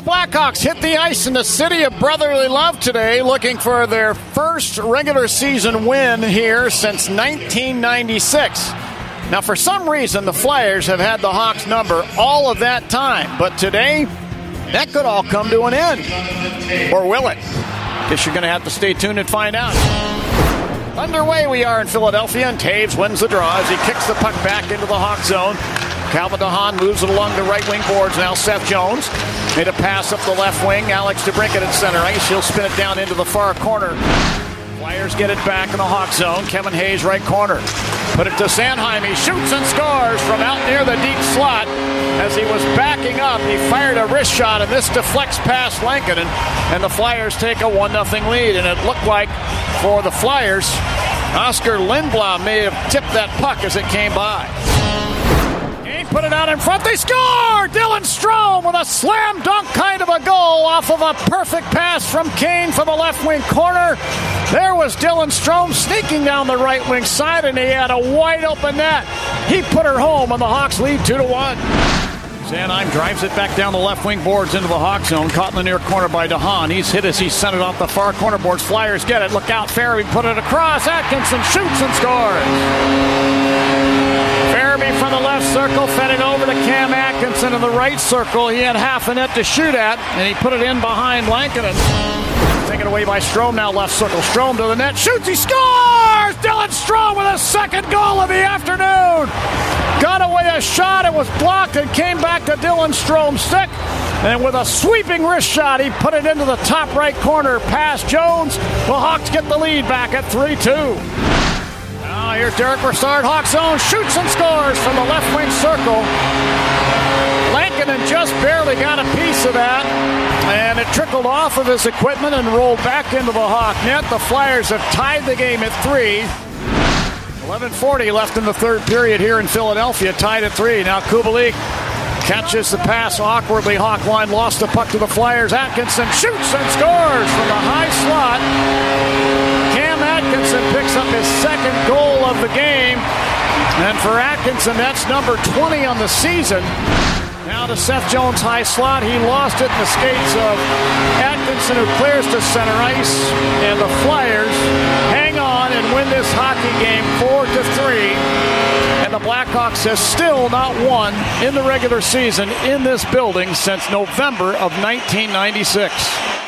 Blackhawks hit the ice in the city of brotherly love today, looking for their first regular season win here since 1996. Now, for some reason, the Flyers have had the Hawks number all of that time, but today, that could all come to an end. Or will it? Guess you're going to have to stay tuned and find out. Underway we are in Philadelphia, and Toews wins the draw as he kicks the puck back into the Hawk zone. Calvin DeHaan moves it along the right wing boards. Now Seth Jones made a pass up the left wing. Alex DeBrincat at center ice. He'll spin it down into the far corner. Flyers get it back in the Hawk zone. Kevin Hayes right corner. Put it to Sanheim. He shoots and scores from out near the deep slot. As he was backing up, he fired a wrist shot, and this deflects past Lankinen, and the Flyers take a 1 0 lead. And it looked like for the Flyers, Oskar Lindblom may have tipped that puck as it came by. Kane put it out in front. They score! Dylan Strome with a slam dunk kind of a goal off of a perfect pass from Kane from the left wing corner. There was Dylan Strome sneaking down the right wing side, and he had a wide open net. He put her home, and the Hawks lead 2 to 1. Sanheim drives it back down the left wing boards into the Hawk zone. Caught in the near corner by DeHaan. He's hit as he sent it off the far corner boards. Flyers get it. Look out. Farabee put it across. Atkinson shoots and scores. Farabee from the left circle fed it over to Cam Atkinson in the right circle. He had half a net to shoot at, and he put it in behind Lankinen. Taken away by Strome now left circle. Strome to the net. Shoots. He scores! Strome with a second goal of the afternoon. Got away a shot. It was blocked and came back to Dylan Strome's stick. And with a sweeping wrist shot, he put it into the top right corner past Jones. The Hawks get the lead back at 3 2. Now here's Derick Brassard. Hawks zone shoots and scores from the left wing circle. Lankinen just barely got a piece of that, and it trickled off of his equipment and rolled back into the Hawk net. The Flyers have tied the game at three. 11:40 left in the third period here in Philadelphia, tied at three. Now Kubalik catches the pass awkwardly. Hawk line lost the puck to the Flyers. Atkinson shoots and scores from the high slot. Cam Atkinson picks up his second goal of the game, and for Atkinson, that's number 20 on the season. Now to Seth Jones high slot. He lost it in the skates of Atkinson, who clears to center ice, and the Flyers hang on and win this hockey game four to three. And the Blackhawks have still not won in the regular season in this building since November of 1996.